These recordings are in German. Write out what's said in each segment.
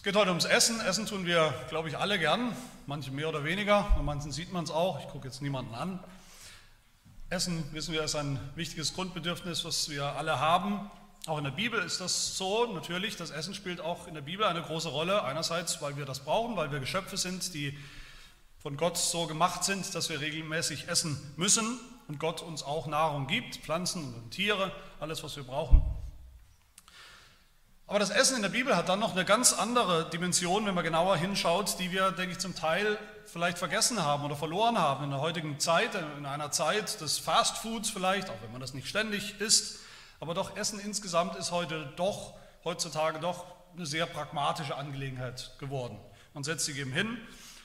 Es geht heute ums Essen. Essen tun wir, glaube ich, alle gern, manche mehr oder weniger, bei manchen sieht man es auch. Ich gucke jetzt niemanden an. Essen, wissen wir, ist ein wichtiges Grundbedürfnis, was wir alle haben. Auch in der Bibel ist das so, natürlich. Das Essen spielt auch in der Bibel eine große Rolle. Einerseits, weil wir das brauchen, weil wir Geschöpfe sind, die von Gott so gemacht sind, dass wir regelmäßig essen müssen und Gott uns auch Nahrung gibt, Pflanzen und Tiere, alles, was wir brauchen. Aber das Essen in der Bibel hat dann noch eine ganz andere Dimension, wenn man genauer hinschaut, die wir, denke ich, zum Teil vielleicht vergessen haben oder verloren haben in der heutigen Zeit, in einer Zeit des Fast Foods vielleicht, auch wenn man das nicht ständig isst. Aber doch Essen insgesamt ist heute doch, heutzutage doch eine sehr pragmatische Angelegenheit geworden. Man setzt sich eben hin,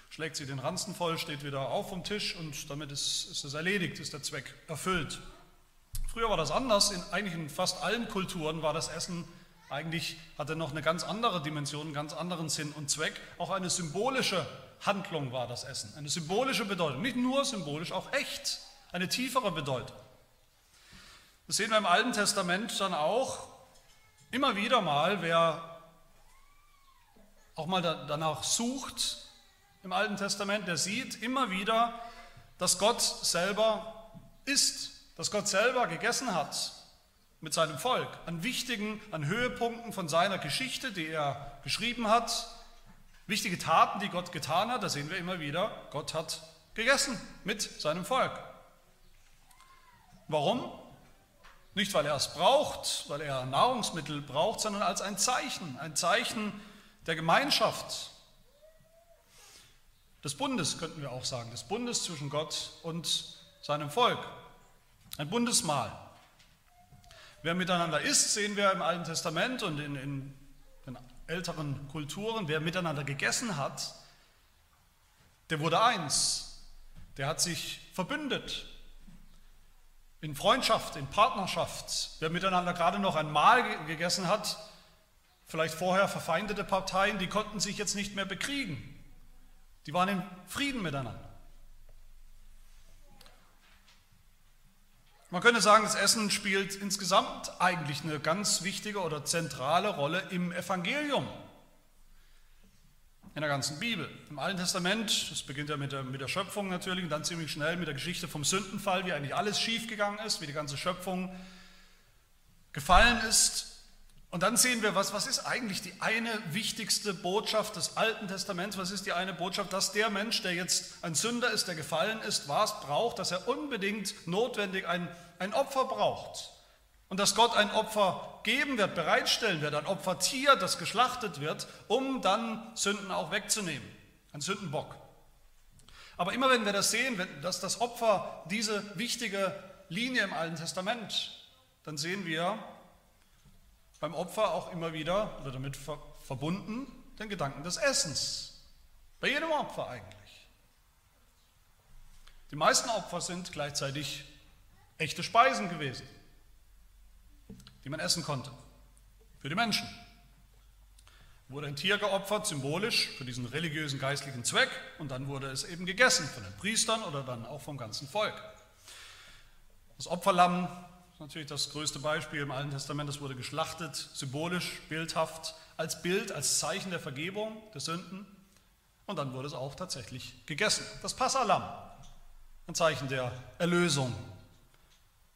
schlägt sie den Ranzen voll, steht wieder auf vom Tisch und damit ist, ist es erledigt, ist der Zweck erfüllt. Früher war das anders, in eigentlich in fast allen Kulturen war das Essen eigentlich hatte noch eine ganz andere Dimension, einen ganz anderen Sinn und Zweck. Auch eine symbolische Handlung war das Essen, eine symbolische Bedeutung. Nicht nur symbolisch, auch echt, eine tiefere Bedeutung. Das sehen wir im Alten Testament dann auch immer wieder mal, wer auch mal danach sucht im Alten Testament, der sieht immer wieder, dass Gott selber ist, dass Gott selber gegessen hat, mit seinem Volk, an wichtigen, an Höhepunkten von seiner Geschichte, die er geschrieben hat, wichtige Taten, die Gott getan hat, da sehen wir immer wieder, Gott hat gegessen mit seinem Volk. Warum? Nicht, weil er es braucht, weil er Nahrungsmittel braucht, sondern als ein Zeichen, ein Zeichen der Gemeinschaft, des Bundes, könnten wir auch sagen, des Bundes zwischen Gott und seinem Volk. Ein Bundesmahl. Wer miteinander isst, sehen wir im Alten Testament und in, in den älteren Kulturen, wer miteinander gegessen hat, der wurde eins, der hat sich verbündet. In Freundschaft, in Partnerschaft. Wer miteinander gerade noch ein Mahl gegessen hat, vielleicht vorher verfeindete Parteien, die konnten sich jetzt nicht mehr bekriegen. Die waren in Frieden miteinander. Man könnte sagen, das Essen spielt insgesamt eigentlich eine ganz wichtige oder zentrale Rolle im Evangelium, in der ganzen Bibel. Im Alten Testament, das beginnt ja mit der, mit der Schöpfung natürlich und dann ziemlich schnell mit der Geschichte vom Sündenfall, wie eigentlich alles schiefgegangen ist, wie die ganze Schöpfung gefallen ist und dann sehen wir, was, was ist eigentlich die eine wichtigste Botschaft des Alten Testaments? Was ist die eine Botschaft, dass der Mensch, der jetzt ein Sünder ist, der gefallen ist, was braucht, dass er unbedingt notwendig ein, ein Opfer braucht. Und dass Gott ein Opfer geben wird, bereitstellen wird, ein Opfertier, das geschlachtet wird, um dann Sünden auch wegzunehmen. Ein Sündenbock. Aber immer wenn wir das sehen, dass das Opfer diese wichtige Linie im Alten Testament, dann sehen wir, beim Opfer auch immer wieder oder damit verbunden den Gedanken des Essens. Bei jedem Opfer eigentlich. Die meisten Opfer sind gleichzeitig echte Speisen gewesen, die man essen konnte. Für die Menschen. Wurde ein Tier geopfert, symbolisch für diesen religiösen geistlichen Zweck, und dann wurde es eben gegessen von den Priestern oder dann auch vom ganzen Volk. Das Opferlamm ist natürlich das größte Beispiel im Alten Testament. Es wurde geschlachtet, symbolisch, bildhaft, als Bild, als Zeichen der Vergebung der Sünden. Und dann wurde es auch tatsächlich gegessen. Das Passalam, ein Zeichen der Erlösung.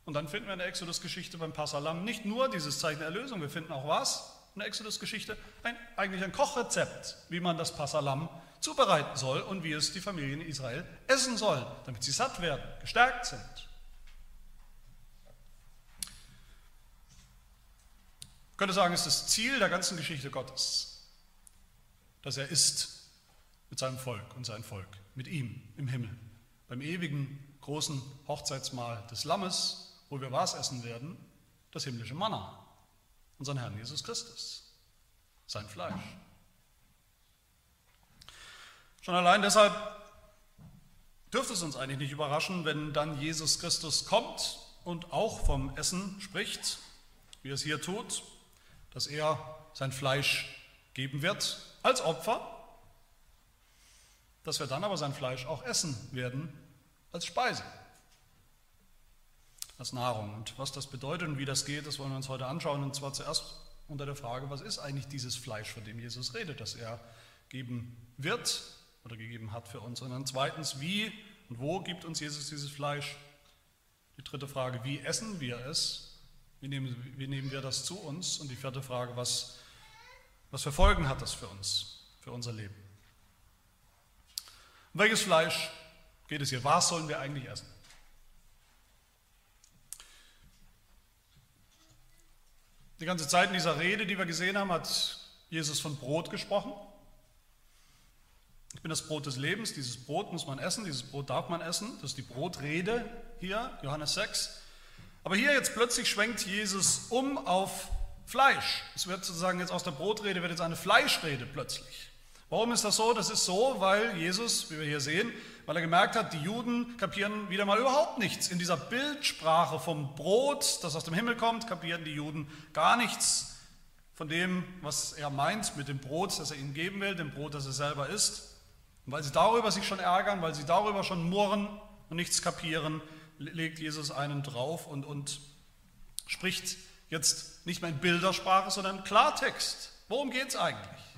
Und dann finden wir in der Exodus-Geschichte beim Passalam nicht nur dieses Zeichen Erlösung, wir finden auch was? In der Exodus-Geschichte ein, eigentlich ein Kochrezept, wie man das Passalam zubereiten soll und wie es die Familien Israel essen sollen, damit sie satt werden, gestärkt sind. könnte sagen, es ist das Ziel der ganzen Geschichte Gottes, dass er ist mit seinem Volk und sein Volk, mit ihm im Himmel, beim ewigen großen Hochzeitsmahl des Lammes, wo wir was essen werden? Das himmlische Manna, unseren Herrn Jesus Christus, sein Fleisch. Schon allein deshalb dürfte es uns eigentlich nicht überraschen, wenn dann Jesus Christus kommt und auch vom Essen spricht, wie er es hier tut, dass er sein Fleisch geben wird als Opfer, dass wir dann aber sein Fleisch auch essen werden als Speise, als Nahrung. Und was das bedeutet und wie das geht, das wollen wir uns heute anschauen. Und zwar zuerst unter der Frage, was ist eigentlich dieses Fleisch, von dem Jesus redet, das er geben wird oder gegeben hat für uns. Und dann zweitens, wie und wo gibt uns Jesus dieses Fleisch? Die dritte Frage, wie essen wir es? Wie nehmen, wie nehmen wir das zu uns? Und die vierte Frage, was, was für Folgen hat das für uns, für unser Leben? Um welches Fleisch geht es hier? Was sollen wir eigentlich essen? Die ganze Zeit in dieser Rede, die wir gesehen haben, hat Jesus von Brot gesprochen. Ich bin das Brot des Lebens. Dieses Brot muss man essen, dieses Brot darf man essen. Das ist die Brotrede hier, Johannes 6. Aber hier jetzt plötzlich schwenkt Jesus um auf Fleisch. Es wird sozusagen jetzt aus der Brotrede wird jetzt eine Fleischrede plötzlich. Warum ist das so? Das ist so, weil Jesus, wie wir hier sehen, weil er gemerkt hat, die Juden kapieren wieder mal überhaupt nichts. In dieser Bildsprache vom Brot, das aus dem Himmel kommt, kapieren die Juden gar nichts von dem, was er meint mit dem Brot, das er ihnen geben will, dem Brot, das er selber isst. Und weil sie darüber sich schon ärgern, weil sie darüber schon murren und nichts kapieren, legt Jesus einen drauf und, und spricht jetzt nicht mehr in Bildersprache, sondern Klartext. Worum geht es eigentlich?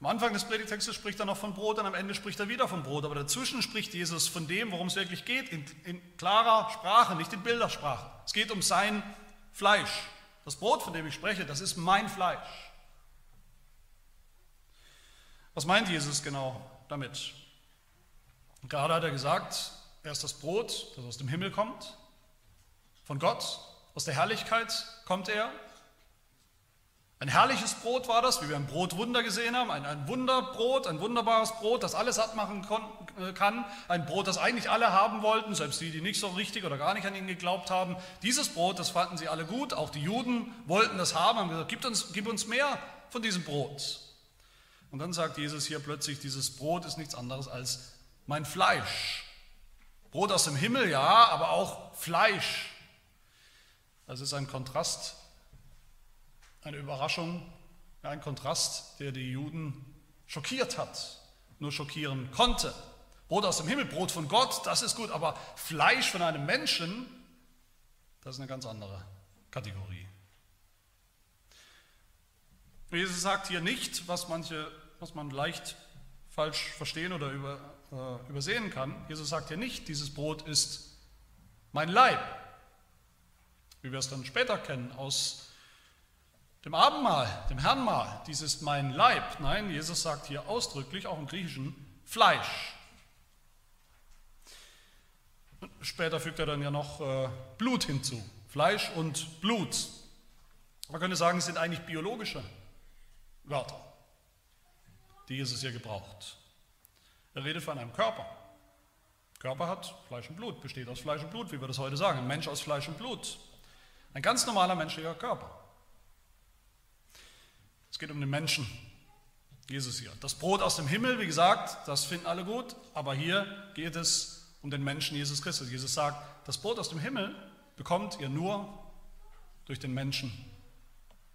Am Anfang des Predigtextes spricht er noch von Brot und am Ende spricht er wieder von Brot. Aber dazwischen spricht Jesus von dem, worum es wirklich geht, in, in klarer Sprache, nicht in Bildersprache. Es geht um sein Fleisch. Das Brot, von dem ich spreche, das ist mein Fleisch. Was meint Jesus genau damit? Gerade hat er gesagt, er ist das Brot, das aus dem Himmel kommt, von Gott, aus der Herrlichkeit kommt er, ein herrliches Brot war das, wie wir im Brotwunder gesehen haben, ein, ein Wunderbrot, ein wunderbares Brot, das alles satt machen äh, kann, ein Brot, das eigentlich alle haben wollten, selbst die, die nicht so richtig oder gar nicht an ihn geglaubt haben. Dieses Brot, das fanden sie alle gut, auch die Juden wollten das haben, haben gesagt, gib uns, gib uns mehr von diesem Brot. Und dann sagt Jesus hier plötzlich, dieses Brot ist nichts anderes als mein Fleisch. Brot aus dem Himmel, ja, aber auch Fleisch. Das ist ein Kontrast eine Überraschung, ein Kontrast, der die Juden schockiert hat, nur schockieren konnte. Brot aus dem Himmel, Brot von Gott, das ist gut, aber Fleisch von einem Menschen, das ist eine ganz andere Kategorie. Jesus sagt hier nicht, was, manche, was man leicht falsch verstehen oder über, äh, übersehen kann. Jesus sagt hier nicht, dieses Brot ist mein Leib, wie wir es dann später kennen aus dem Abendmahl, dem Herrnmahl, dies ist mein Leib. Nein, Jesus sagt hier ausdrücklich, auch im Griechischen, Fleisch. Später fügt er dann ja noch äh, Blut hinzu. Fleisch und Blut. Man könnte sagen, es sind eigentlich biologische Wörter, die Jesus hier gebraucht. Er redet von einem Körper. Körper hat Fleisch und Blut, besteht aus Fleisch und Blut, wie wir das heute sagen. Ein Mensch aus Fleisch und Blut. Ein ganz normaler menschlicher Körper. Es geht um den Menschen, Jesus hier. Das Brot aus dem Himmel, wie gesagt, das finden alle gut, aber hier geht es um den Menschen Jesus Christus. Jesus sagt, das Brot aus dem Himmel bekommt ihr nur durch den Menschen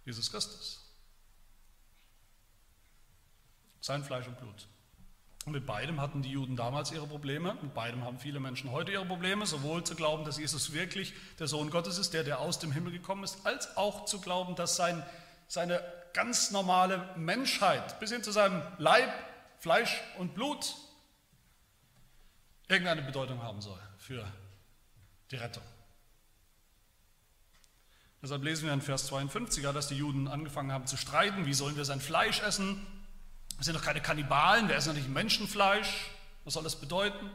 Jesus Christus. Sein Fleisch und Blut. Und mit beidem hatten die Juden damals ihre Probleme, mit beidem haben viele Menschen heute ihre Probleme, sowohl zu glauben, dass Jesus wirklich der Sohn Gottes ist, der, der aus dem Himmel gekommen ist, als auch zu glauben, dass sein, seine ganz normale Menschheit bis hin zu seinem Leib, Fleisch und Blut irgendeine Bedeutung haben soll für die Rettung. Deshalb lesen wir in Vers 52, dass die Juden angefangen haben zu streiten, wie sollen wir sein Fleisch essen? Wir sind doch keine Kannibalen, wir essen doch nicht Menschenfleisch. Was soll das bedeuten?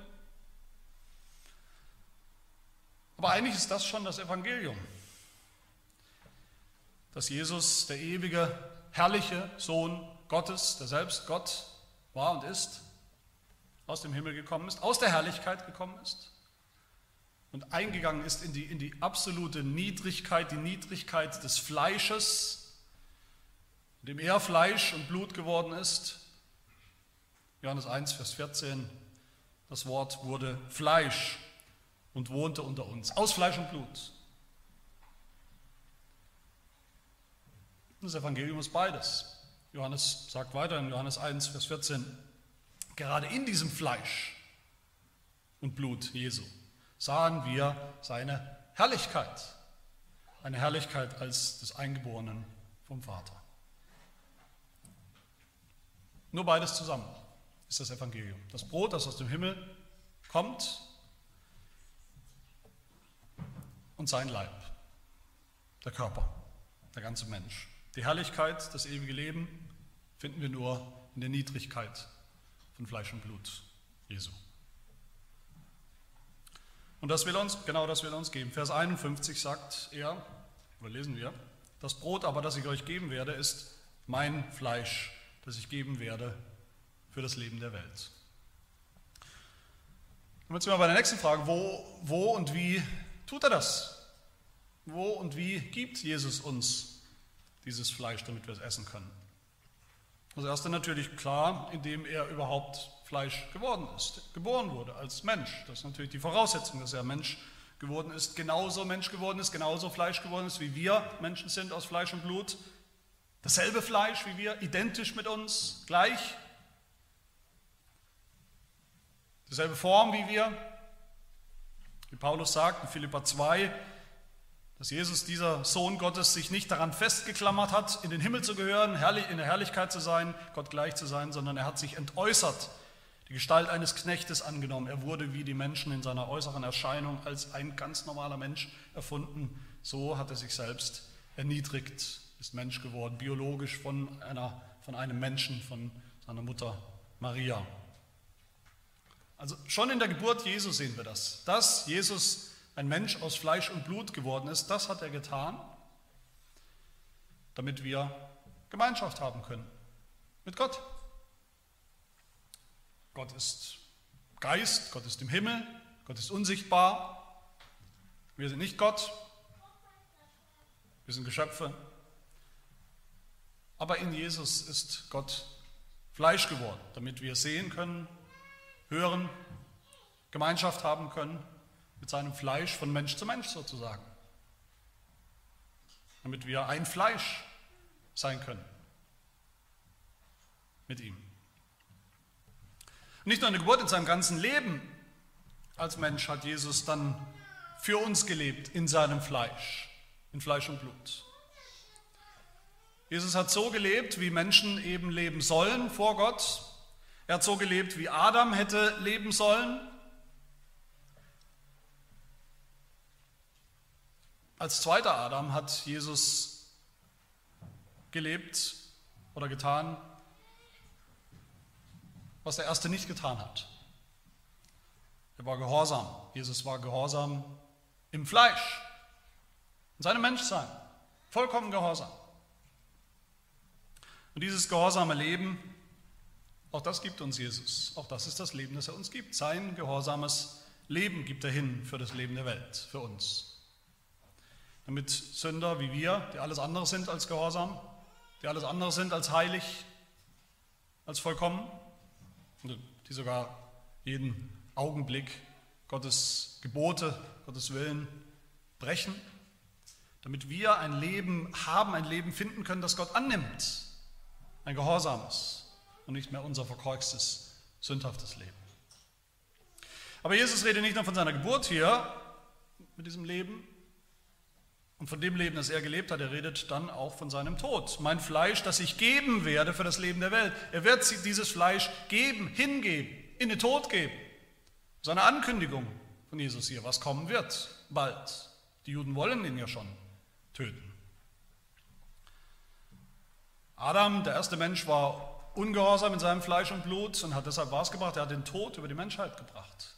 Aber eigentlich ist das schon das Evangelium dass Jesus, der ewige, herrliche Sohn Gottes, der selbst Gott war und ist, aus dem Himmel gekommen ist, aus der Herrlichkeit gekommen ist und eingegangen ist in die, in die absolute Niedrigkeit, die Niedrigkeit des Fleisches, in dem er Fleisch und Blut geworden ist. Johannes 1, Vers 14, das Wort wurde Fleisch und wohnte unter uns, aus Fleisch und Blut. Das Evangelium ist beides. Johannes sagt weiter in Johannes 1, Vers 14, gerade in diesem Fleisch und Blut Jesu sahen wir seine Herrlichkeit. eine Herrlichkeit als des Eingeborenen vom Vater. Nur beides zusammen ist das Evangelium. Das Brot, das aus dem Himmel kommt und sein Leib, der Körper, der ganze Mensch. Die Herrlichkeit, das ewige Leben finden wir nur in der Niedrigkeit von Fleisch und Blut Jesu. Und das will uns, genau das will er uns geben. Vers 51 sagt er, oder lesen wir, das Brot aber, das ich euch geben werde, ist mein Fleisch, das ich geben werde für das Leben der Welt. Und jetzt sind wir bei der nächsten Frage, wo, wo und wie tut er das? Wo und wie gibt Jesus uns dieses Fleisch, damit wir es essen können? Das erste natürlich klar, indem er überhaupt Fleisch geworden ist, geboren wurde als Mensch. Das ist natürlich die Voraussetzung, dass er Mensch geworden ist, genauso Mensch geworden ist, genauso Fleisch geworden ist, wie wir Menschen sind aus Fleisch und Blut. Dasselbe Fleisch wie wir, identisch mit uns, gleich. Dieselbe Form wie wir. Wie Paulus sagt in Philippa 2, dass Jesus, dieser Sohn Gottes, sich nicht daran festgeklammert hat, in den Himmel zu gehören, in der Herrlichkeit zu sein, Gott gleich zu sein, sondern er hat sich entäußert, die Gestalt eines Knechtes angenommen. Er wurde wie die Menschen in seiner äußeren Erscheinung als ein ganz normaler Mensch erfunden. So hat er sich selbst erniedrigt, ist Mensch geworden, biologisch von, einer, von einem Menschen, von seiner Mutter Maria. Also schon in der Geburt Jesu sehen wir das, dass Jesus ein Mensch aus Fleisch und Blut geworden ist, das hat er getan, damit wir Gemeinschaft haben können mit Gott. Gott ist Geist, Gott ist im Himmel, Gott ist unsichtbar. Wir sind nicht Gott, wir sind Geschöpfe. Aber in Jesus ist Gott Fleisch geworden, damit wir sehen können, hören, Gemeinschaft haben können mit seinem Fleisch von Mensch zu Mensch sozusagen. Damit wir ein Fleisch sein können mit ihm. Nicht nur in der Geburt, in seinem ganzen Leben als Mensch hat Jesus dann für uns gelebt in seinem Fleisch, in Fleisch und Blut. Jesus hat so gelebt, wie Menschen eben leben sollen vor Gott. Er hat so gelebt, wie Adam hätte leben sollen. Als zweiter Adam hat Jesus gelebt oder getan, was der erste nicht getan hat. Er war gehorsam. Jesus war gehorsam im Fleisch, in seinem Menschsein, vollkommen gehorsam. Und dieses gehorsame Leben, auch das gibt uns Jesus. Auch das ist das Leben, das er uns gibt. Sein gehorsames Leben gibt er hin für das Leben der Welt, für uns damit Sünder wie wir, die alles andere sind als gehorsam, die alles andere sind als heilig, als vollkommen, die sogar jeden Augenblick Gottes Gebote, Gottes Willen brechen, damit wir ein Leben haben, ein Leben finden können, das Gott annimmt, ein gehorsames und nicht mehr unser verkorkstes, sündhaftes Leben. Aber Jesus redet nicht nur von seiner Geburt hier mit diesem Leben, und von dem Leben, das er gelebt hat, er redet dann auch von seinem Tod. Mein Fleisch, das ich geben werde für das Leben der Welt. Er wird dieses Fleisch geben, hingeben, in den Tod geben. Seine Ankündigung von Jesus hier, was kommen wird, bald. Die Juden wollen ihn ja schon töten. Adam, der erste Mensch, war ungehorsam in seinem Fleisch und Blut und hat deshalb was gebracht? Er hat den Tod über die Menschheit gebracht.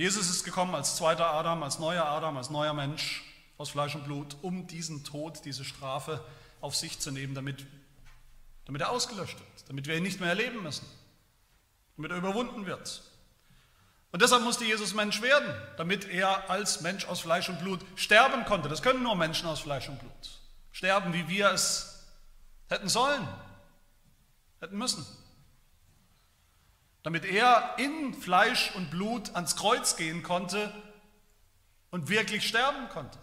Jesus ist gekommen als zweiter Adam, als neuer Adam, als neuer Mensch aus Fleisch und Blut, um diesen Tod, diese Strafe auf sich zu nehmen, damit, damit er ausgelöscht wird, damit wir ihn nicht mehr erleben müssen, damit er überwunden wird. Und deshalb musste Jesus Mensch werden, damit er als Mensch aus Fleisch und Blut sterben konnte. Das können nur Menschen aus Fleisch und Blut. Sterben, wie wir es hätten sollen, hätten müssen damit er in Fleisch und Blut ans Kreuz gehen konnte und wirklich sterben konnte.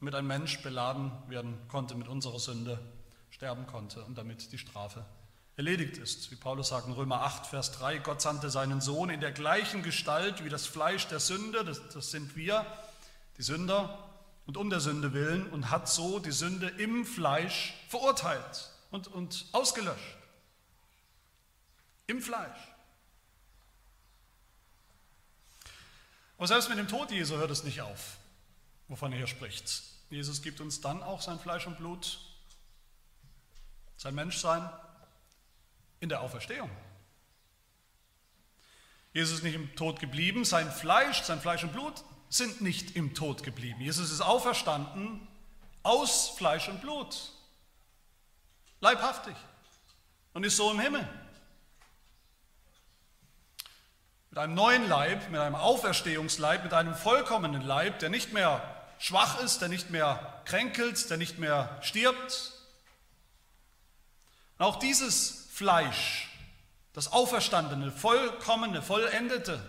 Damit ein Mensch beladen werden konnte mit unserer Sünde, sterben konnte und damit die Strafe erledigt ist. Wie Paulus sagt in Römer 8, Vers 3, Gott sandte seinen Sohn in der gleichen Gestalt wie das Fleisch der Sünde, das, das sind wir, die Sünder, und um der Sünde willen und hat so die Sünde im Fleisch verurteilt und, und ausgelöscht. Im Fleisch. Aber selbst mit dem Tod Jesu hört es nicht auf, wovon er hier spricht. Jesus gibt uns dann auch sein Fleisch und Blut, sein Menschsein in der Auferstehung. Jesus ist nicht im Tod geblieben, sein Fleisch, sein Fleisch und Blut sind nicht im Tod geblieben. Jesus ist auferstanden aus Fleisch und Blut, leibhaftig und ist so im Himmel. Mit einem neuen Leib, mit einem Auferstehungsleib, mit einem vollkommenen Leib, der nicht mehr schwach ist, der nicht mehr kränkelt, der nicht mehr stirbt. Und auch dieses Fleisch, das auferstandene, vollkommene, vollendete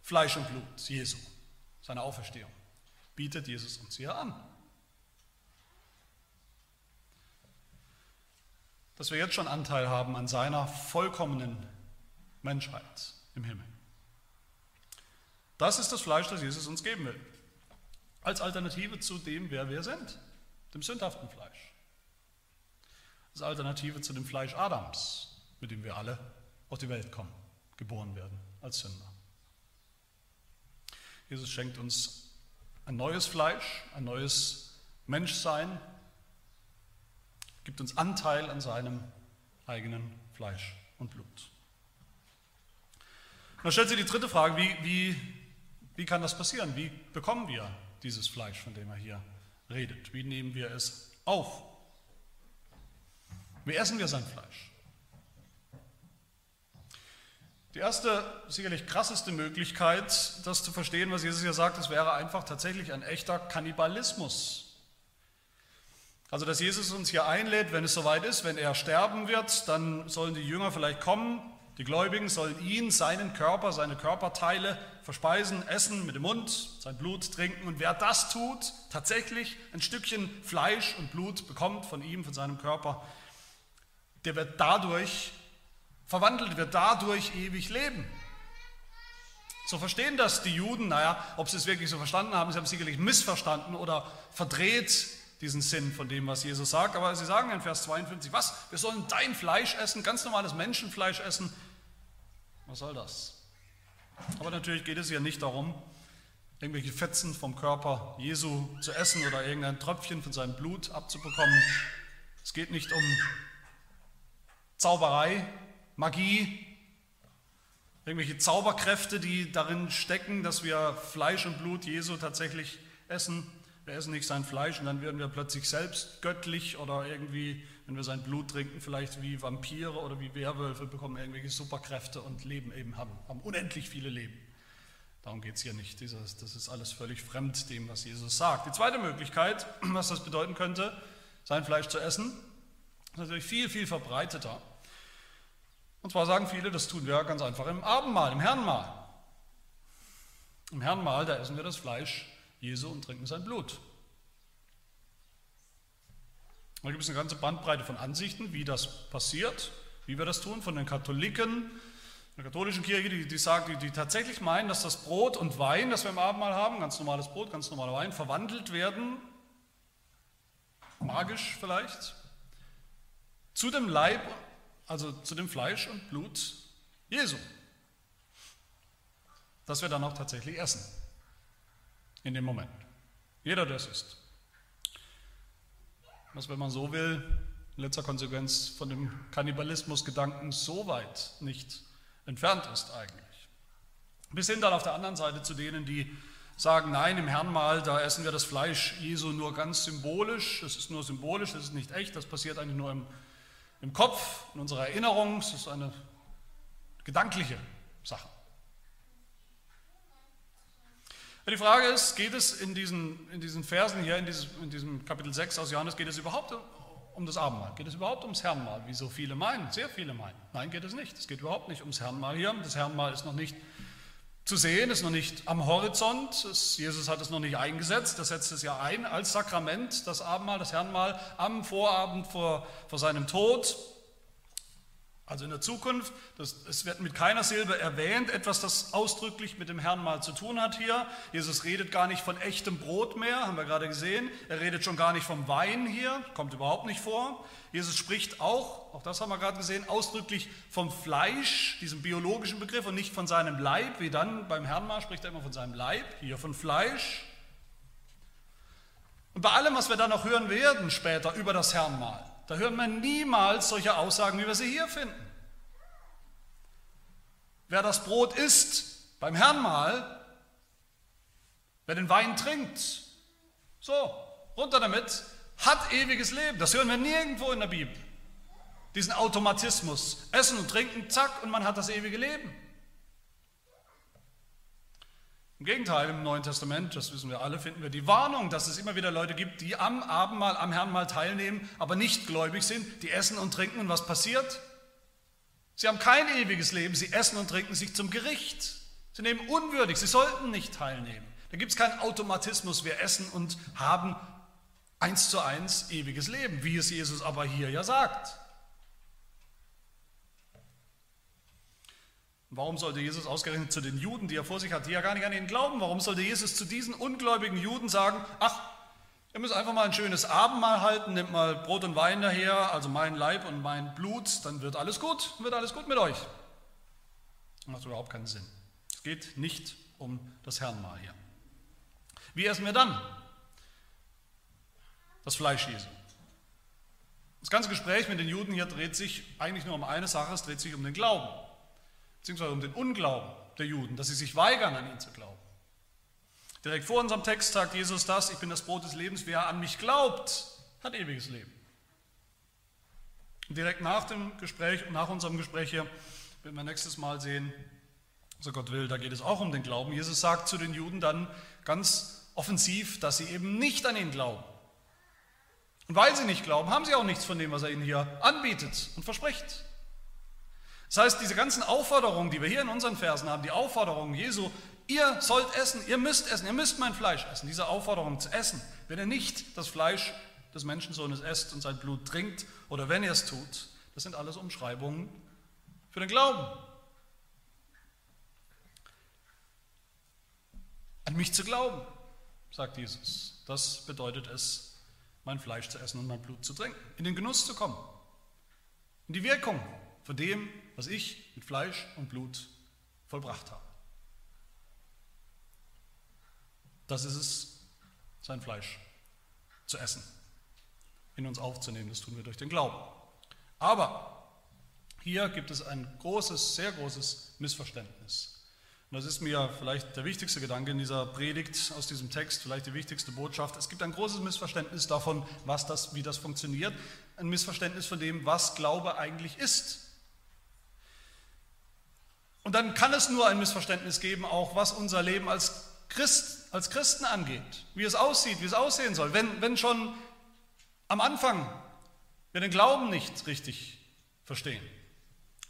Fleisch und Blut Jesu, seine Auferstehung, bietet Jesus uns hier an. Dass wir jetzt schon Anteil haben an seiner vollkommenen Menschheit im Himmel. Das ist das Fleisch, das Jesus uns geben will. Als Alternative zu dem, wer wir sind, dem sündhaften Fleisch. Als Alternative zu dem Fleisch Adams, mit dem wir alle auf die Welt kommen, geboren werden als Sünder. Jesus schenkt uns ein neues Fleisch, ein neues Menschsein, gibt uns Anteil an seinem eigenen Fleisch und Blut. dann stellt sich die dritte Frage, wie, wie wie kann das passieren? Wie bekommen wir dieses Fleisch, von dem er hier redet? Wie nehmen wir es auf? Wie essen wir sein Fleisch? Die erste, sicherlich krasseste Möglichkeit, das zu verstehen, was Jesus hier sagt, das wäre einfach tatsächlich ein echter Kannibalismus. Also, dass Jesus uns hier einlädt, wenn es soweit ist, wenn er sterben wird, dann sollen die Jünger vielleicht kommen, die Gläubigen sollen ihn, seinen Körper, seine Körperteile verspeisen, essen mit dem Mund, sein Blut trinken. Und wer das tut, tatsächlich ein Stückchen Fleisch und Blut bekommt von ihm, von seinem Körper, der wird dadurch verwandelt, wird dadurch ewig leben. So verstehen das die Juden, naja, ob sie es wirklich so verstanden haben, sie haben es sicherlich missverstanden oder verdreht diesen Sinn von dem, was Jesus sagt. Aber sie sagen in Vers 52, was? Wir sollen dein Fleisch essen, ganz normales Menschenfleisch essen. Was soll das? Aber natürlich geht es hier nicht darum, irgendwelche Fetzen vom Körper Jesu zu essen oder irgendein Tröpfchen von seinem Blut abzubekommen. Es geht nicht um Zauberei, Magie, irgendwelche Zauberkräfte, die darin stecken, dass wir Fleisch und Blut Jesu tatsächlich essen. Wir essen nicht sein Fleisch und dann werden wir plötzlich selbst göttlich oder irgendwie wenn wir sein Blut trinken, vielleicht wie Vampire oder wie Werwölfe, bekommen irgendwelche Superkräfte und leben eben, haben, haben unendlich viele Leben. Darum geht es hier nicht. Dieses, das ist alles völlig fremd dem, was Jesus sagt. Die zweite Möglichkeit, was das bedeuten könnte, sein Fleisch zu essen, ist natürlich viel, viel verbreiteter. Und zwar sagen viele, das tun wir ganz einfach im Abendmahl, im Herrenmahl. Im Herrenmahl, da essen wir das Fleisch Jesu und trinken sein Blut. Da gibt es eine ganze Bandbreite von Ansichten, wie das passiert, wie wir das tun, von den Katholiken, der katholischen Kirche, die, die sagen, die, die tatsächlich meinen, dass das Brot und Wein, das wir im Abendmahl haben, ganz normales Brot, ganz normaler Wein, verwandelt werden, magisch vielleicht, zu dem Leib, also zu dem Fleisch und Blut Jesu. Das wir dann auch tatsächlich essen. In dem Moment. Jeder, der es isst was, wenn man so will, in letzter Konsequenz von dem Kannibalismus-Gedanken so weit nicht entfernt ist eigentlich. Bis hin dann auf der anderen Seite zu denen, die sagen, nein, im Herrnmal, da essen wir das Fleisch Jesu nur ganz symbolisch, es ist nur symbolisch, das ist nicht echt, das passiert eigentlich nur im, im Kopf, in unserer Erinnerung, es ist eine gedankliche Sache. Die Frage ist, geht es in diesen, in diesen Versen hier, in, dieses, in diesem Kapitel 6 aus Johannes, geht es überhaupt um das Abendmahl? Geht es überhaupt ums Herrenmahl, wie so viele meinen, sehr viele meinen? Nein, geht es nicht. Es geht überhaupt nicht ums Herrenmahl hier. Das Herrenmahl ist noch nicht zu sehen, ist noch nicht am Horizont. Es, Jesus hat es noch nicht eingesetzt. Das setzt es ja ein als Sakrament, das Abendmahl, das Herrenmahl, am Vorabend vor, vor seinem Tod. Also in der Zukunft, das, es wird mit keiner Silbe erwähnt, etwas, das ausdrücklich mit dem Herrn mal zu tun hat hier. Jesus redet gar nicht von echtem Brot mehr, haben wir gerade gesehen. Er redet schon gar nicht vom Wein hier, kommt überhaupt nicht vor. Jesus spricht auch, auch das haben wir gerade gesehen, ausdrücklich vom Fleisch, diesem biologischen Begriff und nicht von seinem Leib, wie dann beim Herrn mal spricht er immer von seinem Leib, hier von Fleisch. Und bei allem, was wir dann noch hören werden später über das Herrnmal, da hören wir niemals solche Aussagen, wie wir sie hier finden. Wer das Brot isst beim Herrnmal, wer den Wein trinkt, so, runter damit, hat ewiges Leben. Das hören wir nirgendwo in der Bibel. Diesen Automatismus. Essen und trinken, zack, und man hat das ewige Leben. Im Gegenteil, im Neuen Testament, das wissen wir alle, finden wir die Warnung, dass es immer wieder Leute gibt, die am Abendmahl, am Herrnmahl teilnehmen, aber nicht gläubig sind, die essen und trinken und was passiert? Sie haben kein ewiges Leben, sie essen und trinken sich zum Gericht. Sie nehmen unwürdig, sie sollten nicht teilnehmen. Da gibt es keinen Automatismus, wir essen und haben eins zu eins ewiges Leben, wie es Jesus aber hier ja sagt. Warum sollte Jesus ausgerechnet zu den Juden, die er vor sich hat, die ja gar nicht an ihn glauben, warum sollte Jesus zu diesen ungläubigen Juden sagen, ach, ihr müsst einfach mal ein schönes Abendmahl halten, nehmt mal Brot und Wein daher, also mein Leib und mein Blut, dann wird alles gut, wird alles gut mit euch. Macht überhaupt keinen Sinn. Es geht nicht um das Herrnmahl hier. Wie essen wir dann? Das Fleisch Jesu. Das ganze Gespräch mit den Juden hier dreht sich eigentlich nur um eine Sache, es dreht sich um den Glauben beziehungsweise um den Unglauben der Juden, dass sie sich weigern, an ihn zu glauben. Direkt vor unserem Text sagt Jesus das, ich bin das Brot des Lebens, wer an mich glaubt, hat ewiges Leben. Direkt nach dem Gespräch und nach unserem Gespräch hier werden wir nächstes Mal sehen, so Gott will, da geht es auch um den Glauben. Jesus sagt zu den Juden dann ganz offensiv, dass sie eben nicht an ihn glauben. Und weil sie nicht glauben, haben sie auch nichts von dem, was er ihnen hier anbietet und verspricht. Das heißt, diese ganzen Aufforderungen, die wir hier in unseren Versen haben, die Aufforderungen Jesu, ihr sollt essen, ihr müsst essen, ihr müsst mein Fleisch essen, diese Aufforderung zu essen, wenn ihr nicht das Fleisch des Menschensohnes esst und sein Blut trinkt oder wenn ihr es tut, das sind alles Umschreibungen für den Glauben. An mich zu glauben, sagt Jesus, das bedeutet es, mein Fleisch zu essen und mein Blut zu trinken, in den Genuss zu kommen, in die Wirkung von dem, was ich mit Fleisch und Blut vollbracht habe. Das ist es, sein Fleisch zu essen, in uns aufzunehmen. Das tun wir durch den Glauben. Aber hier gibt es ein großes, sehr großes Missverständnis. Und das ist mir vielleicht der wichtigste Gedanke in dieser Predigt aus diesem Text, vielleicht die wichtigste Botschaft. Es gibt ein großes Missverständnis davon, was das, wie das funktioniert. Ein Missverständnis von dem, was Glaube eigentlich ist. Und dann kann es nur ein Missverständnis geben, auch was unser Leben als, Christ, als Christen angeht, wie es aussieht, wie es aussehen soll. Wenn, wenn schon am Anfang wir den Glauben nicht richtig verstehen.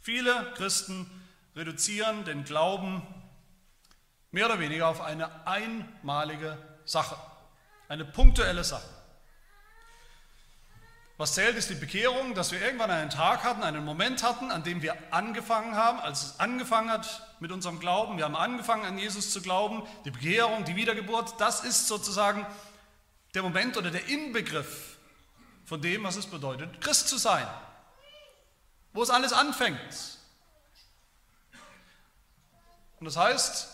Viele Christen reduzieren den Glauben mehr oder weniger auf eine einmalige Sache, eine punktuelle Sache. Was zählt, ist die Bekehrung, dass wir irgendwann einen Tag hatten, einen Moment hatten, an dem wir angefangen haben, als es angefangen hat mit unserem Glauben. Wir haben angefangen, an Jesus zu glauben. Die Bekehrung, die Wiedergeburt, das ist sozusagen der Moment oder der Inbegriff von dem, was es bedeutet, Christ zu sein. Wo es alles anfängt. Und das heißt,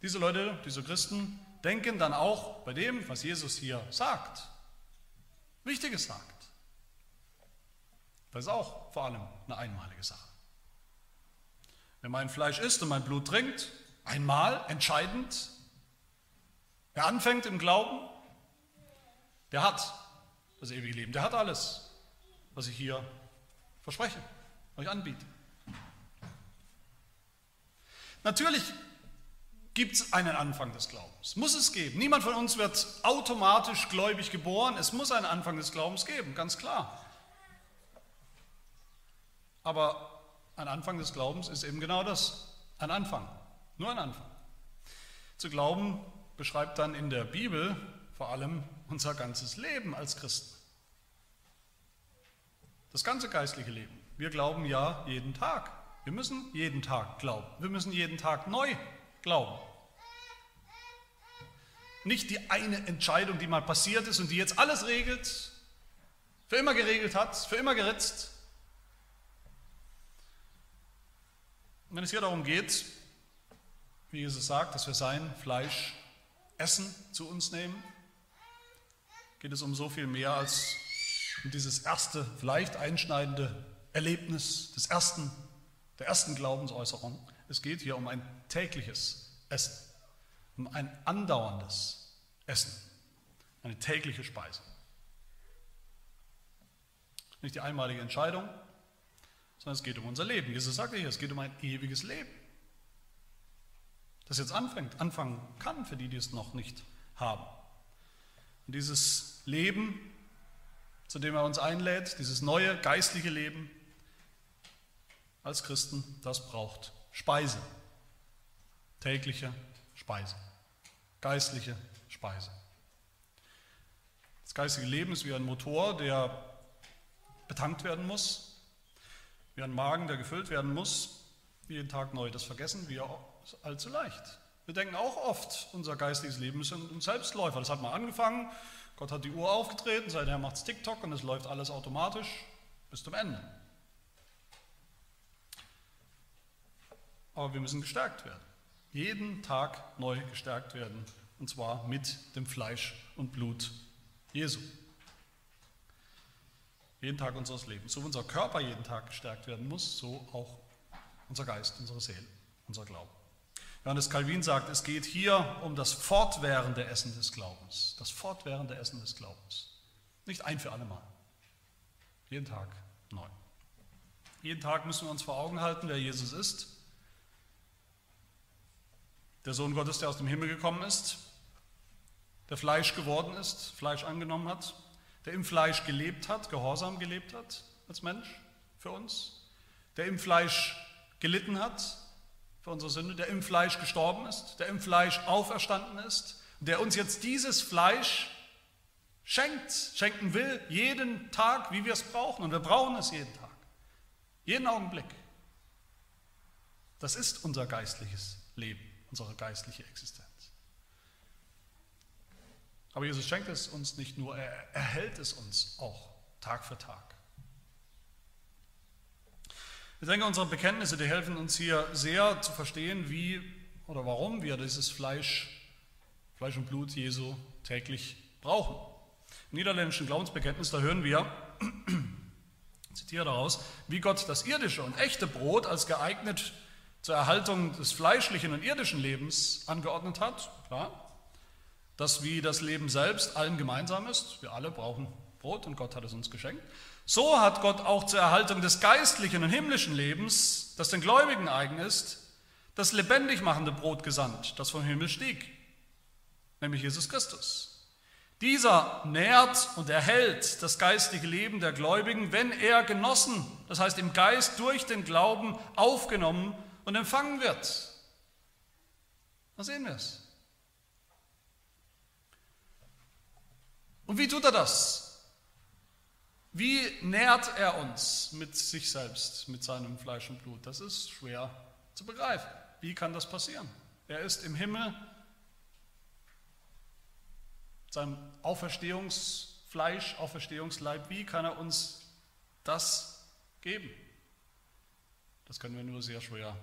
diese Leute, diese Christen, denken dann auch bei dem, was Jesus hier sagt, Wichtiges sagt. Das ist auch vor allem eine einmalige Sache. Wer mein Fleisch isst und mein Blut trinkt, einmal entscheidend, wer anfängt im Glauben, der hat das ewige Leben, der hat alles, was ich hier verspreche, euch anbiete. Natürlich gibt es einen Anfang des Glaubens, muss es geben. Niemand von uns wird automatisch gläubig geboren, es muss einen Anfang des Glaubens geben, ganz klar. Aber ein Anfang des Glaubens ist eben genau das, ein Anfang, nur ein Anfang. Zu glauben beschreibt dann in der Bibel vor allem unser ganzes Leben als Christen. Das ganze geistliche Leben. Wir glauben ja jeden Tag. Wir müssen jeden Tag glauben. Wir müssen jeden Tag neu glauben. Nicht die eine Entscheidung, die mal passiert ist und die jetzt alles regelt, für immer geregelt hat, für immer geritzt. Wenn es hier darum geht, wie Jesus sagt, dass wir sein Fleisch essen, zu uns nehmen, geht es um so viel mehr als um dieses erste, vielleicht einschneidende Erlebnis des ersten, der ersten Glaubensäußerung. Es geht hier um ein tägliches Essen, um ein andauerndes Essen, eine tägliche Speise. Nicht die einmalige Entscheidung, sondern es geht um unser Leben. Jesus sagt hier, es geht um ein ewiges Leben, das jetzt anfängt, anfangen kann für die, die es noch nicht haben. Und dieses Leben, zu dem er uns einlädt, dieses neue geistliche Leben als Christen, das braucht Speise, tägliche Speise, geistliche Speise. Das geistige Leben ist wie ein Motor, der betankt werden muss, wie ein Magen, der gefüllt werden muss, jeden Tag neu. Das vergessen wir allzu leicht. Wir denken auch oft, unser geistiges Leben ist ein Selbstläufer. Das hat mal angefangen, Gott hat die Uhr aufgetreten, seither macht es TikTok und es läuft alles automatisch bis zum Ende. Aber wir müssen gestärkt werden. Jeden Tag neu gestärkt werden. Und zwar mit dem Fleisch und Blut Jesu jeden Tag unseres Lebens. So wie unser Körper jeden Tag gestärkt werden muss, so auch unser Geist, unsere Seele, unser Glauben. Johannes Calvin sagt, es geht hier um das fortwährende Essen des Glaubens. Das fortwährende Essen des Glaubens. Nicht ein für alle Mal. Jeden Tag neu. Jeden Tag müssen wir uns vor Augen halten, wer Jesus ist. Der Sohn Gottes, der aus dem Himmel gekommen ist, der Fleisch geworden ist, Fleisch angenommen hat, der im Fleisch gelebt hat, gehorsam gelebt hat als Mensch für uns, der im Fleisch gelitten hat für unsere Sünde, der im Fleisch gestorben ist, der im Fleisch auferstanden ist, der uns jetzt dieses Fleisch schenkt, schenken will, jeden Tag, wie wir es brauchen. Und wir brauchen es jeden Tag, jeden Augenblick. Das ist unser geistliches Leben, unsere geistliche Existenz. Aber Jesus schenkt es uns nicht nur, er erhält es uns auch Tag für Tag. Ich denke, unsere Bekenntnisse, die helfen uns hier sehr zu verstehen, wie oder warum wir dieses Fleisch, Fleisch und Blut Jesu täglich brauchen. Im niederländischen Glaubensbekenntnis, da hören wir, zitiere daraus, wie Gott das irdische und echte Brot als geeignet zur Erhaltung des fleischlichen und irdischen Lebens angeordnet hat. Klar, das wie das Leben selbst allen gemeinsam ist. Wir alle brauchen Brot und Gott hat es uns geschenkt. So hat Gott auch zur Erhaltung des geistlichen und himmlischen Lebens, das den Gläubigen eigen ist, das lebendig machende Brot gesandt, das vom Himmel stieg, nämlich Jesus Christus. Dieser nährt und erhält das geistige Leben der Gläubigen, wenn er genossen, das heißt im Geist durch den Glauben aufgenommen und empfangen wird. Da sehen wir es. Und wie tut er das? Wie nährt er uns mit sich selbst, mit seinem Fleisch und Blut? Das ist schwer zu begreifen. Wie kann das passieren? Er ist im Himmel, seinem Auferstehungsfleisch, Auferstehungsleib. Wie kann er uns das geben? Das können wir nur sehr schwer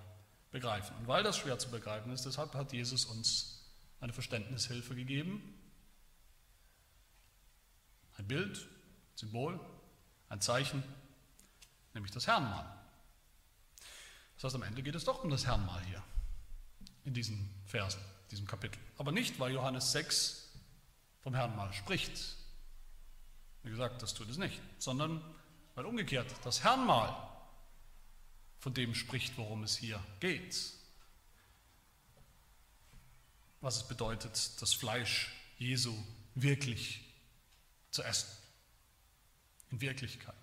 begreifen. Und weil das schwer zu begreifen ist, deshalb hat Jesus uns eine Verständnishilfe gegeben, ein Bild, Symbol, ein Zeichen, nämlich das Herrenmahl. Das heißt, am Ende geht es doch um das Herrenmahl hier, in diesen Versen, diesem Kapitel. Aber nicht, weil Johannes 6 vom Herrenmahl spricht. Wie gesagt, das tut es nicht, sondern weil umgekehrt das Herrenmahl von dem spricht, worum es hier geht. Was es bedeutet, das Fleisch Jesu wirklich zu essen. In Wirklichkeit.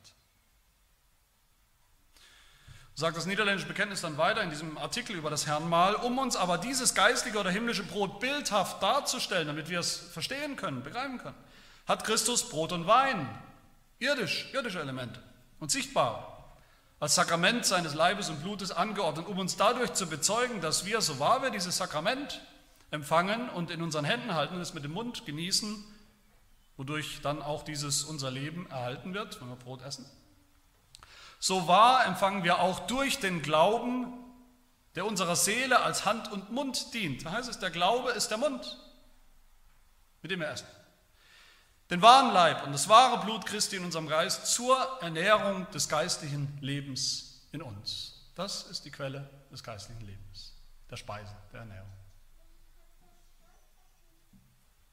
Sagt das niederländische Bekenntnis dann weiter in diesem Artikel über das Herrnmahl, um uns aber dieses geistliche oder himmlische Brot bildhaft darzustellen, damit wir es verstehen können, begreifen können, hat Christus Brot und Wein, irdisch, irdische Elemente und sichtbar, als Sakrament seines Leibes und Blutes angeordnet, um uns dadurch zu bezeugen, dass wir, so wahr wir dieses Sakrament empfangen und in unseren Händen halten und es mit dem Mund genießen, wodurch dann auch dieses unser Leben erhalten wird, wenn wir Brot essen. So wahr empfangen wir auch durch den Glauben, der unserer Seele als Hand und Mund dient. Da heißt es, der Glaube ist der Mund, mit dem wir essen den wahren Leib und das wahre Blut Christi in unserem Geist zur Ernährung des geistlichen Lebens in uns. Das ist die Quelle des geistlichen Lebens, der Speise, der Ernährung.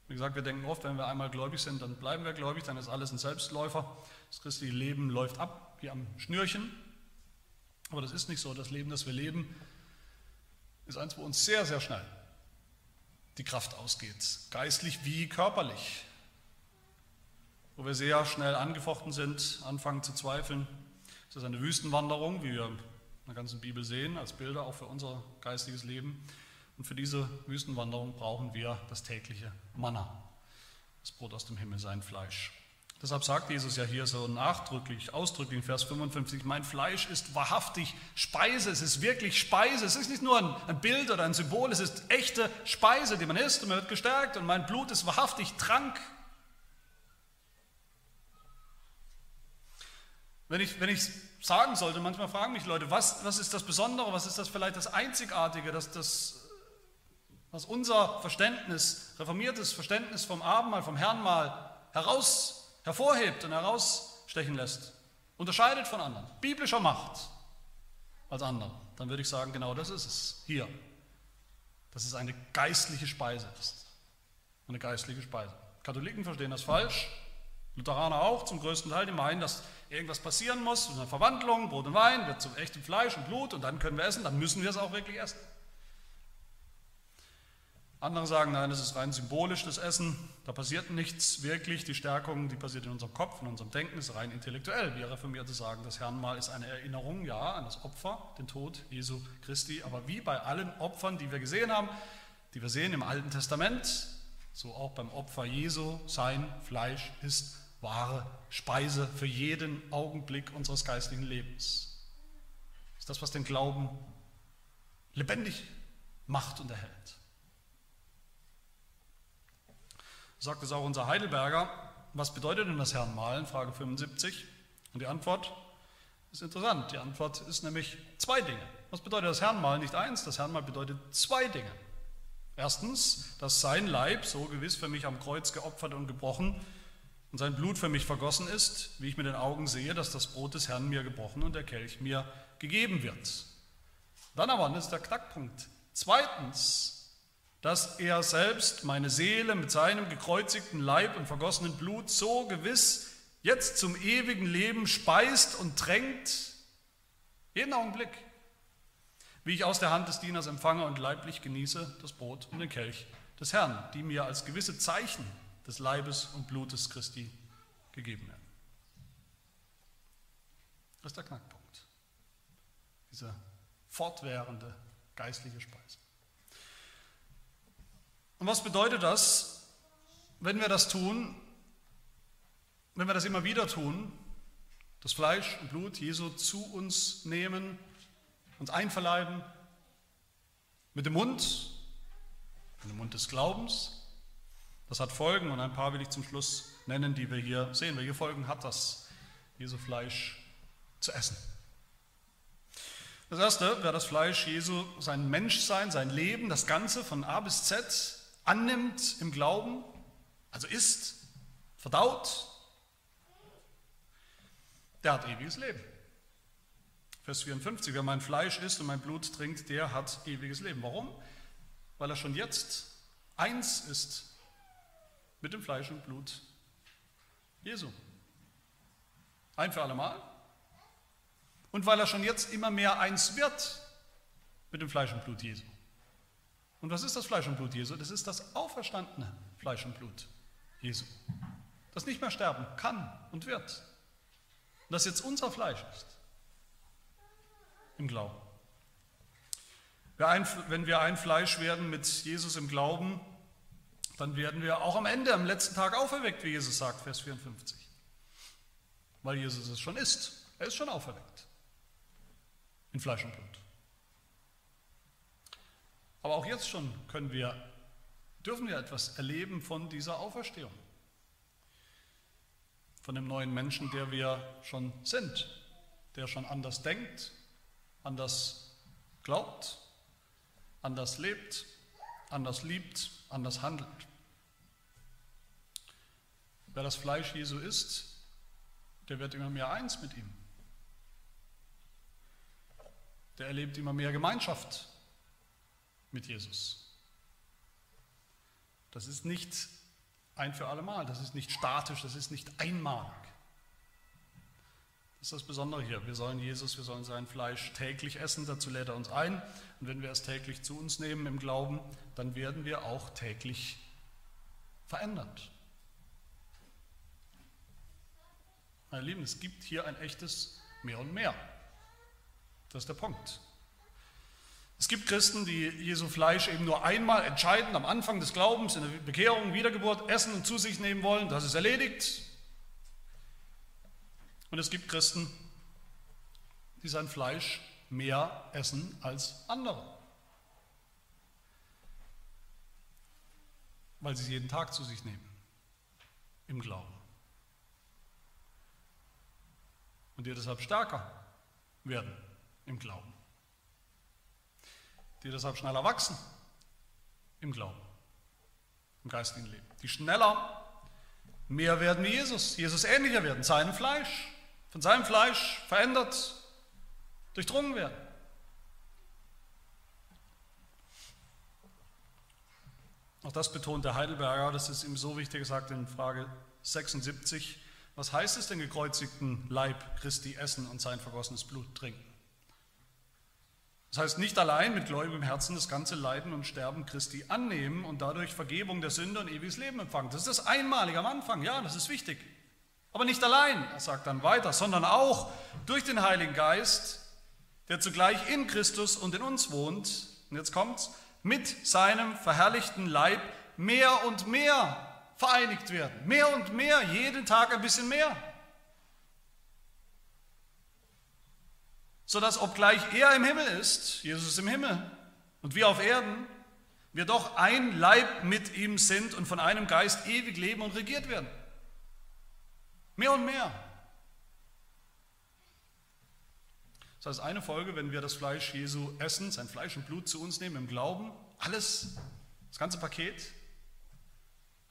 Wie gesagt, wir denken oft, wenn wir einmal gläubig sind, dann bleiben wir gläubig, dann ist alles ein Selbstläufer. Das christliche Leben läuft ab wie am Schnürchen. Aber das ist nicht so. Das Leben, das wir leben, ist eins, wo uns sehr, sehr schnell die Kraft ausgeht, geistlich wie körperlich wo wir sehr schnell angefochten sind, anfangen zu zweifeln. Es ist eine Wüstenwanderung, wie wir in der ganzen Bibel sehen, als Bilder auch für unser geistiges Leben. Und für diese Wüstenwanderung brauchen wir das tägliche Manna, das Brot aus dem Himmel, sein Fleisch. Deshalb sagt Jesus ja hier so nachdrücklich, ausdrücklich in Vers 55, mein Fleisch ist wahrhaftig Speise, es ist wirklich Speise, es ist nicht nur ein, Bild oder ein Symbol, es ist echte Speise, die man isst und man wird gestärkt und mein Blut ist wahrhaftig Trank, Wenn ich, wenn ich sagen sollte, manchmal fragen mich Leute, was, was ist das Besondere, was ist das vielleicht das Einzigartige, das, das, was unser Verständnis, reformiertes Verständnis vom Abendmahl, vom Herrnmahl heraus, hervorhebt und herausstechen lässt, unterscheidet von anderen, biblischer Macht als andere, dann würde ich sagen, genau das ist es hier, dass es eine geistliche Speise ist. Eine geistliche Speise. Katholiken verstehen das falsch, Lutheraner auch zum größten Teil, die meinen, dass irgendwas passieren muss, eine Verwandlung, Brot und Wein wird zu echtem Fleisch und Blut und dann können wir essen, dann müssen wir es auch wirklich essen. Andere sagen, nein, das ist rein symbolisch, das Essen, da passiert nichts wirklich, die Stärkung, die passiert in unserem Kopf, in unserem Denken, ist rein intellektuell. Wir Reformierte sagen, das Herrnmal ist eine Erinnerung, ja, an das Opfer, den Tod Jesu Christi, aber wie bei allen Opfern, die wir gesehen haben, die wir sehen im Alten Testament, so auch beim Opfer Jesu, sein Fleisch ist wahre Speise für jeden Augenblick unseres geistlichen Lebens. Das ist das, was den Glauben lebendig macht und erhält. Sagt es auch unser Heidelberger, was bedeutet denn das Herrnmal in Frage 75? Und die Antwort ist interessant. Die Antwort ist nämlich zwei Dinge. Was bedeutet das Herrnmal? Nicht eins, das Herrnmal bedeutet zwei Dinge. Erstens, dass sein Leib, so gewiss für mich am Kreuz geopfert und gebrochen, und sein Blut für mich vergossen ist, wie ich mit den Augen sehe, dass das Brot des Herrn mir gebrochen und der Kelch mir gegeben wird. Dann aber, das ist der Knackpunkt, zweitens, dass er selbst meine Seele mit seinem gekreuzigten Leib und vergossenen Blut so gewiss jetzt zum ewigen Leben speist und tränkt, jeden Augenblick, wie ich aus der Hand des Dieners empfange und leiblich genieße das Brot und den Kelch des Herrn, die mir als gewisse Zeichen des Leibes und Blutes Christi gegeben werden. Das ist der Knackpunkt. Diese fortwährende geistliche Speise. Und was bedeutet das, wenn wir das tun, wenn wir das immer wieder tun, das Fleisch und Blut Jesu zu uns nehmen, uns einverleiben, mit dem Mund, mit dem Mund des Glaubens, das hat Folgen und ein paar will ich zum Schluss nennen, die wir hier sehen. Welche Folgen hat das, Jesu Fleisch zu essen? Das erste, wer das Fleisch Jesu, sein Menschsein, sein Leben, das Ganze von A bis Z annimmt im Glauben, also isst, verdaut, der hat ewiges Leben. Vers 54, wer mein Fleisch isst und mein Blut trinkt, der hat ewiges Leben. Warum? Weil er schon jetzt eins ist mit dem Fleisch und Blut Jesu. Ein für allemal. Und weil er schon jetzt immer mehr eins wird mit dem Fleisch und Blut Jesu. Und was ist das Fleisch und Blut Jesu? Das ist das auferstandene Fleisch und Blut Jesu. Das nicht mehr sterben kann und wird. Und das jetzt unser Fleisch ist. Im Glauben. Wenn wir ein Fleisch werden mit Jesus im Glauben, dann werden wir auch am Ende, am letzten Tag auferweckt, wie Jesus sagt, Vers 54. Weil Jesus es schon ist. Er ist schon auferweckt. in Fleisch und Blut. Aber auch jetzt schon können wir, dürfen wir etwas erleben von dieser Auferstehung. Von dem neuen Menschen, der wir schon sind, der schon anders denkt, anders glaubt, anders lebt, anders liebt, anders handelt. Wer das Fleisch Jesu isst, der wird immer mehr eins mit ihm. Der erlebt immer mehr Gemeinschaft mit Jesus. Das ist nicht ein für alle Mal, das ist nicht statisch, das ist nicht einmalig. Das ist das Besondere hier. Wir sollen Jesus, wir sollen sein Fleisch täglich essen, dazu lädt er uns ein. Und wenn wir es täglich zu uns nehmen im Glauben, dann werden wir auch täglich verändert. Meine Lieben, es gibt hier ein echtes Mehr und Mehr. Das ist der Punkt. Es gibt Christen, die Jesu Fleisch eben nur einmal entscheidend am Anfang des Glaubens, in der Bekehrung, Wiedergeburt essen und zu sich nehmen wollen. Das ist erledigt. Und es gibt Christen, die sein Fleisch mehr essen als andere. Weil sie es jeden Tag zu sich nehmen. Im Glauben. Und die deshalb stärker werden im Glauben die deshalb schneller wachsen im Glauben, im geistigen Leben. Die schneller mehr werden wie Jesus, Jesus ähnlicher werden, seinem Fleisch, von seinem Fleisch verändert, durchdrungen werden. Auch das betont der Heidelberger, das ist ihm so wichtig gesagt in Frage 76. Was heißt es den gekreuzigten Leib Christi essen und sein vergossenes Blut trinken? Das heißt, nicht allein mit gläubigem Herzen das ganze Leiden und Sterben Christi annehmen und dadurch Vergebung der Sünde und ewiges Leben empfangen. Das ist das Einmalige am Anfang, ja, das ist wichtig. Aber nicht allein, er sagt dann weiter, sondern auch durch den Heiligen Geist, der zugleich in Christus und in uns wohnt, und jetzt kommt's, mit seinem verherrlichten Leib mehr und mehr vereinigt werden. Mehr und mehr, jeden Tag ein bisschen mehr. Sodass obgleich er im Himmel ist, Jesus im Himmel und wir auf Erden, wir doch ein Leib mit ihm sind und von einem Geist ewig leben und regiert werden. Mehr und mehr. Das heißt, eine Folge, wenn wir das Fleisch Jesu essen, sein Fleisch und Blut zu uns nehmen im Glauben, alles, das ganze Paket,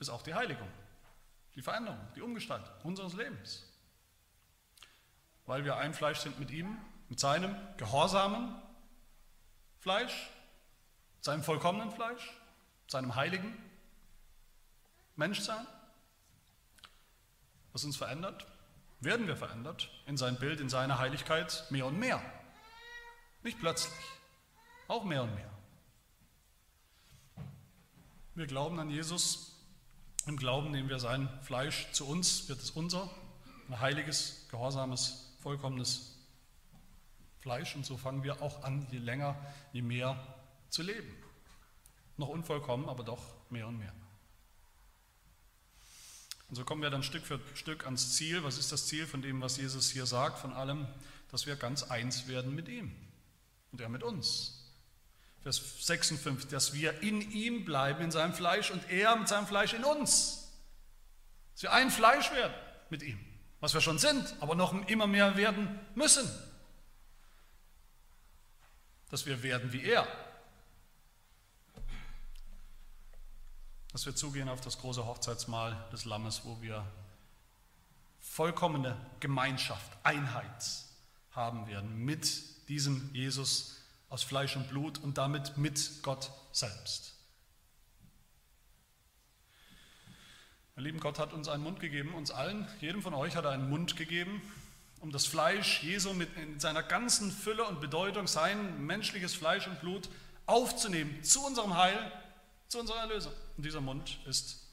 ist auch die Heiligung, die Veränderung, die Umgestaltung unseres Lebens. Weil wir ein Fleisch sind mit ihm, mit seinem gehorsamen Fleisch, seinem vollkommenen Fleisch, seinem heiligen Menschsein, was uns verändert, werden wir verändert in sein Bild, in seine Heiligkeit mehr und mehr. Nicht plötzlich, auch mehr und mehr. Wir glauben an Jesus. Im Glauben nehmen wir sein Fleisch zu uns, wird es unser, ein heiliges, gehorsames, vollkommenes Fleisch und so fangen wir auch an, je länger, je mehr zu leben. Noch unvollkommen, aber doch mehr und mehr. Und so kommen wir dann Stück für Stück ans Ziel. Was ist das Ziel von dem, was Jesus hier sagt, von allem? Dass wir ganz eins werden mit ihm und er mit uns. Vers 56, dass wir in ihm bleiben, in seinem Fleisch und er mit seinem Fleisch in uns. Dass wir ein Fleisch werden mit ihm, was wir schon sind, aber noch immer mehr werden müssen dass wir werden wie er. Dass wir zugehen auf das große Hochzeitsmahl des Lammes, wo wir vollkommene Gemeinschaft, Einheit haben werden mit diesem Jesus aus Fleisch und Blut und damit mit Gott selbst. Mein lieben Gott hat uns einen Mund gegeben, uns allen, jedem von euch hat er einen Mund gegeben, um das Fleisch Jesu mit in seiner ganzen Fülle und Bedeutung, sein menschliches Fleisch und Blut aufzunehmen zu unserem Heil, zu unserer Erlösung. Und dieser Mund ist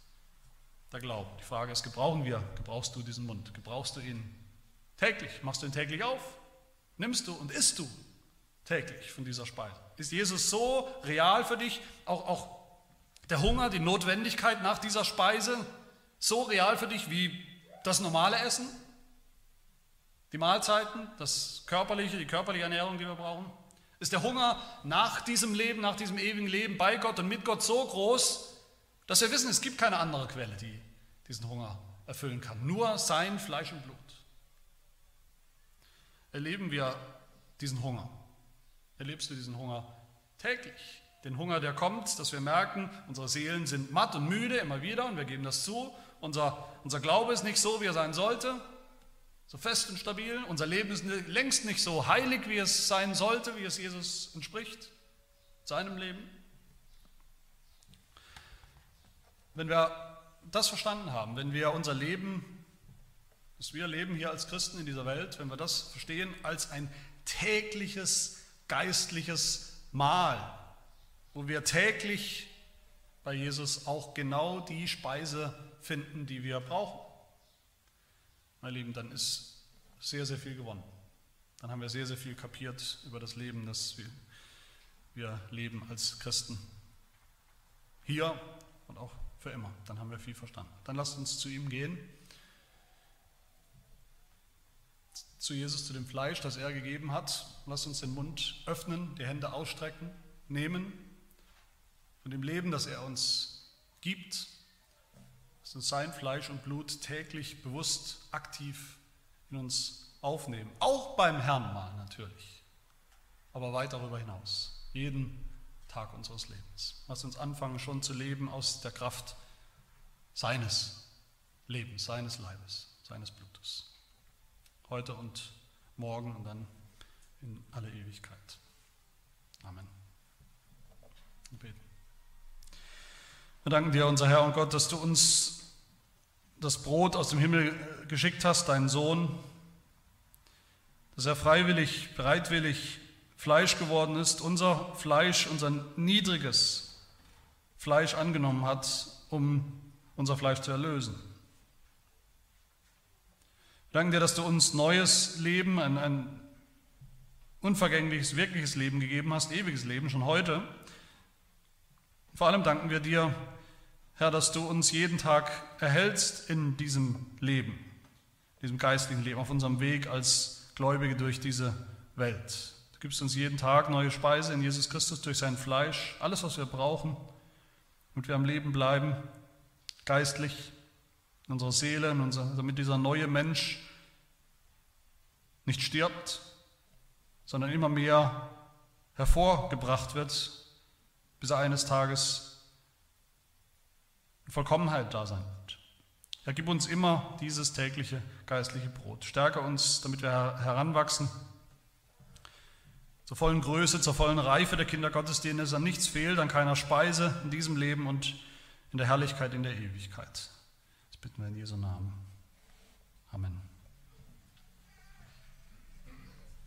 der Glaube. Die Frage ist, gebrauchen wir, gebrauchst du diesen Mund? Gebrauchst du ihn täglich? Machst du ihn täglich auf? Nimmst du und isst du täglich von dieser Speise? Ist Jesus so real für dich? Auch, auch der Hunger, die Notwendigkeit nach dieser Speise so real für dich wie das normale Essen? Die Mahlzeiten, das körperliche, die körperliche Ernährung, die wir brauchen? Ist der Hunger nach diesem Leben, nach diesem ewigen Leben bei Gott und mit Gott so groß, dass wir wissen, es gibt keine andere Quelle, die diesen Hunger erfüllen kann. Nur sein Fleisch und Blut. Erleben wir diesen Hunger? Erlebst du diesen Hunger täglich? Den Hunger, der kommt, dass wir merken, unsere Seelen sind matt und müde immer wieder und wir geben das zu. Unser, unser Glaube ist nicht so, wie er sein sollte, so fest und stabil. Unser Leben ist längst nicht so heilig, wie es sein sollte, wie es Jesus entspricht, seinem Leben. Wenn wir das verstanden haben, wenn wir unser Leben, das wir leben hier als Christen in dieser Welt, wenn wir das verstehen als ein tägliches geistliches Mahl, wo wir täglich bei Jesus auch genau die Speise finden, die wir brauchen. Meine Lieben, dann ist sehr, sehr viel gewonnen. Dann haben wir sehr, sehr viel kapiert über das Leben, das wir, wir leben als Christen. Hier und auch für immer. Dann haben wir viel verstanden. Dann lasst uns zu ihm gehen. Zu Jesus, zu dem Fleisch, das er gegeben hat. Lasst uns den Mund öffnen, die Hände ausstrecken, nehmen von dem Leben, das er uns gibt. Lasst uns sein Fleisch und Blut täglich bewusst, aktiv in uns aufnehmen. Auch beim Herrn mal natürlich, aber weit darüber hinaus. Jeden Tag unseres Lebens. Lass uns anfangen schon zu leben aus der Kraft seines Lebens, seines Leibes, seines Blutes. Heute und morgen und dann in alle Ewigkeit. Amen. Beten. Wir danken dir, unser Herr und Gott, dass du uns das Brot aus dem Himmel geschickt hast, deinen Sohn, dass er freiwillig, bereitwillig Fleisch geworden ist, unser Fleisch, unser niedriges Fleisch angenommen hat, um unser Fleisch zu erlösen. Wir danken dir, dass du uns neues Leben, ein, ein unvergängliches, wirkliches Leben gegeben hast, ewiges Leben, schon heute. Vor allem danken wir dir, Herr, dass du uns jeden Tag erhältst in diesem Leben, diesem geistlichen Leben, auf unserem Weg als Gläubige durch diese Welt. Du gibst uns jeden Tag neue Speise in Jesus Christus durch sein Fleisch, alles, was wir brauchen, damit wir am Leben bleiben, geistlich, in unserer Seele, in unser, damit dieser neue Mensch nicht stirbt, sondern immer mehr hervorgebracht wird, bis er eines Tages Vollkommenheit da sein wird. Herr, gib uns immer dieses tägliche geistliche Brot. Stärke uns, damit wir heranwachsen zur vollen Größe, zur vollen Reife der Kinder Gottes, denen es an nichts fehlt, an keiner Speise in diesem Leben und in der Herrlichkeit in der Ewigkeit. Das bitten wir in Jesu Namen.